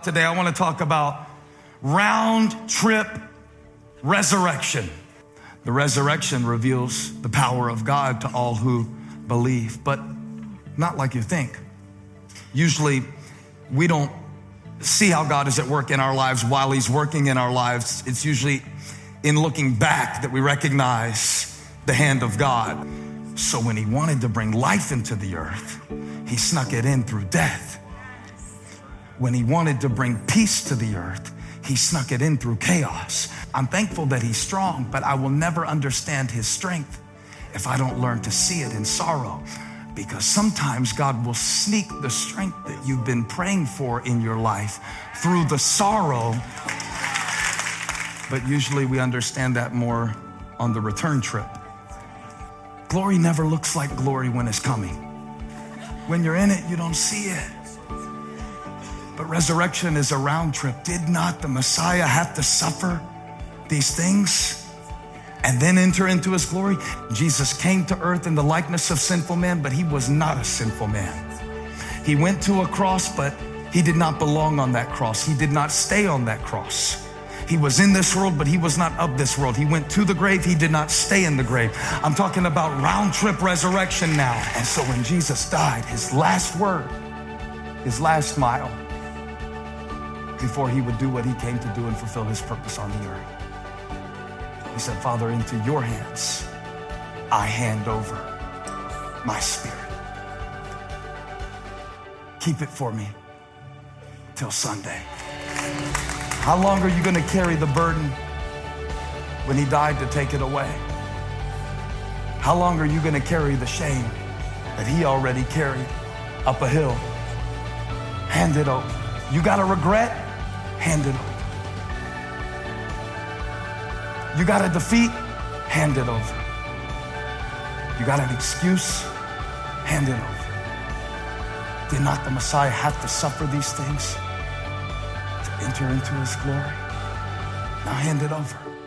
Today, I want to talk about round trip resurrection. The resurrection reveals the power of God to all who believe, but not like you think. Usually, we don't see how God is at work in our lives while He's working in our lives. It's usually in looking back that we recognize the hand of God. So, when He wanted to bring life into the earth, He snuck it in through death when he wanted to bring peace to the earth, he snuck it in through chaos. I'm thankful that he's strong, but I will never understand his strength if I don't learn to see it in sorrow. Because sometimes God will sneak the strength that you've been praying for in your life through the sorrow. But usually we understand that more on the return trip. Glory never looks like glory when it's coming. When you're in it, you don't see it. But resurrection is a round trip. Did not the Messiah have to suffer these things and then enter into his glory? Jesus came to earth in the likeness of sinful man, but he was not a sinful man. He went to a cross, but he did not belong on that cross. He did not stay on that cross. He was in this world, but he was not of this world. He went to the grave, he did not stay in the grave. I'm talking about round trip resurrection now. And so when Jesus died, his last word, his last mile, before he would do what he came to do and fulfill his purpose on the earth. He said, Father, into your hands I hand over my spirit. Keep it for me till Sunday. How long are you going to carry the burden when he died to take it away? How long are you going to carry the shame that he already carried up a hill? Hand it over. You got a regret? Hand it over. You got a defeat, hand it over. You got an excuse, hand it over. Did not the Messiah have to suffer these things to enter into his glory? Now hand it over.